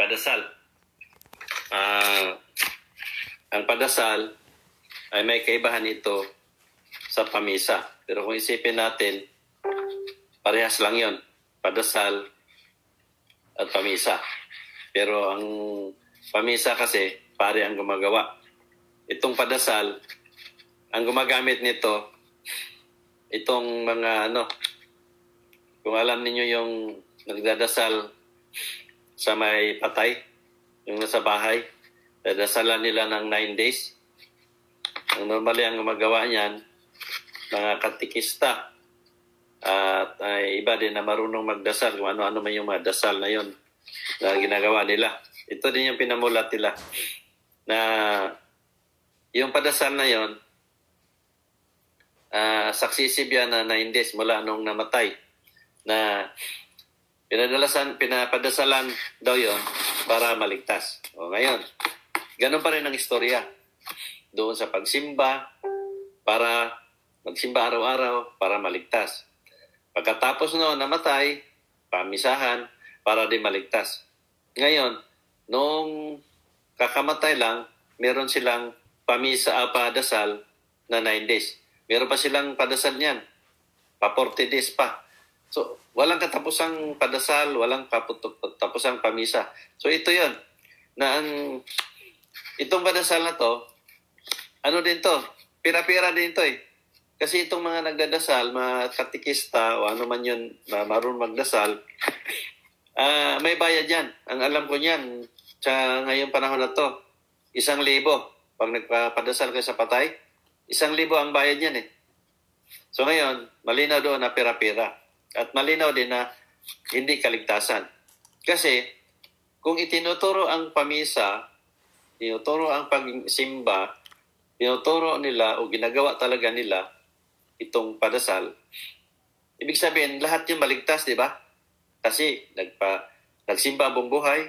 padasal. Ah, ang padasal ay may kaibahan ito sa pamisa. Pero kung isipin natin, parehas lang yon padasal at pamisa. Pero ang pamisa kasi, pare ang gumagawa. Itong padasal, ang gumagamit nito, itong mga ano, kung alam ninyo yung nagdadasal sa may patay, yung nasa bahay, dadasalan nila ng nine days. Ang normally ang gumagawa niyan, mga katikista, at ay iba din na marunong magdasal, kung ano-ano man yung mga dasal na yon na ginagawa nila. Ito din yung pinamulat nila na yung padasal na yon uh, successive yan na 9 days mula nung namatay na pinadalasan, pinapadasalan daw yon para maligtas. O ngayon, ganun pa rin ang istorya. Doon sa pagsimba, para magsimba araw-araw para maligtas. Pagkatapos no namatay, pamisahan para din maligtas. Ngayon, nung kakamatay lang, meron silang pamisa uh, padasal na 9 days. Meron pa silang padasal niyan. Pa 40 days pa. So, walang katapusang padasal, walang katapusang pamisa. So, ito yon Na ang, itong padasal na to, ano din to? Pira-pira din to eh. Kasi itong mga nagdadasal, mga katikista o ano man yun, marunong magdasal, uh, may bayad yan. Ang alam ko niyan, sa ngayong panahon na to, isang libo. Pag nagpapadasal ka sa patay, isang libo ang bayad niyan eh. So ngayon, malinaw doon na pera-pera. At malinaw din na hindi kaligtasan. Kasi kung itinuturo ang pamisa, tinuturo ang pagsimba, tinuturo nila o ginagawa talaga nila itong padasal, ibig sabihin lahat yung maligtas, di ba? Kasi nagpa, nagsimba buong buhay,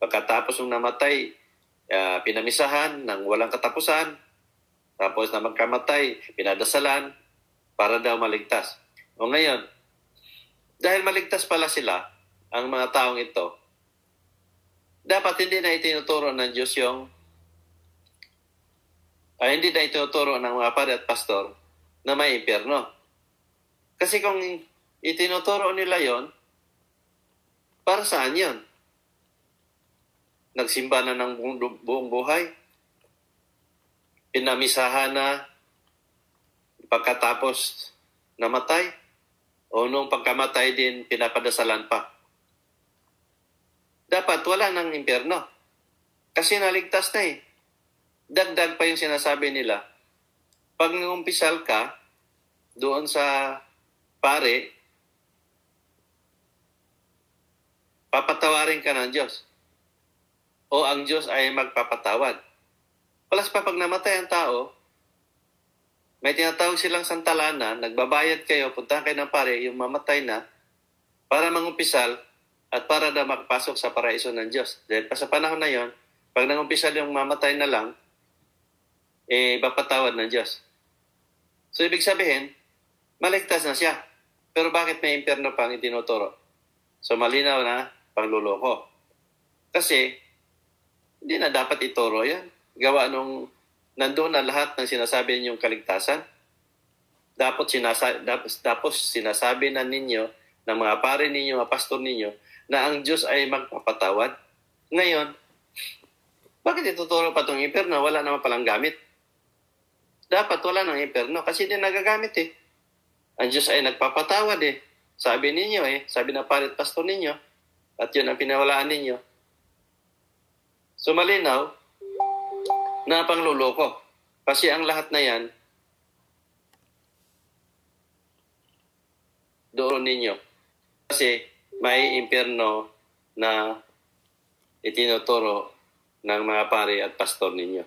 pagkatapos ng namatay, uh, pinamisahan ng walang katapusan, tapos na magkamatay, pinadasalan para daw maligtas. O ngayon, dahil maligtas pala sila, ang mga taong ito, dapat hindi na itinuturo ng Diyos yung ay hindi na itinuturo ng mga pare at pastor na may impyerno. Kasi kung itinuturo nila yon, para saan yon? Nagsimba na ng buong, buong buhay? Pinamisahan na pagkatapos namatay? O nung pagkamatay din pinapadasalan pa. Dapat wala ng impyerno. Kasi naligtas na eh. Dagdag pa yung sinasabi nila. Pag ngumpisal ka, doon sa pare, papatawarin ka ng Diyos. O ang Diyos ay magpapatawad. Palas pa pag namatay ang tao, may tinatawag silang santalanan, nagbabayad kayo, puntahan kayo ng pare, yung mamatay na, para mangumpisal at para na makapasok sa paraiso ng Diyos. Dahil pa sa panahon na yon, pag nangumpisal yung mamatay na lang, eh, mapatawad ng Diyos. So, ibig sabihin, maligtas na siya. Pero bakit may impyerno pang itinuturo? So, malinaw na pangluloko. Kasi, hindi na dapat ituro yan. Gawa nung nandoon na lahat ng sinasabi ninyong kaligtasan. Dapat sinasa dapat, tapos sinasabi na ninyo ng mga pare ninyo, mga pastor ninyo, na ang Diyos ay magpapatawad. Ngayon, bakit ituturo pa itong imperno? Wala naman palang gamit. Dapat wala ng imperno kasi hindi nagagamit eh. Ang Diyos ay nagpapatawad eh. Sabi ninyo eh, sabi na parit pastor ninyo, at yun ang pinawalaan ninyo. So malinaw, na pangluloko. Kasi ang lahat na yan, doon ninyo. Kasi may impyerno na itinuturo ng mga pare at pastor ninyo.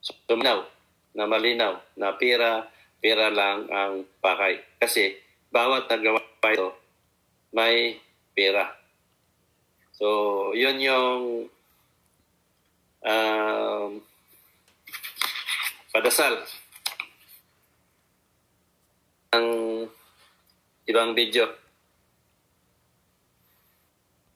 So, tuminaw na malinaw na pira, pira lang ang pakay. Kasi bawat nagawa ito, may pira. So, yun yung um, padasal. Ang ibang video.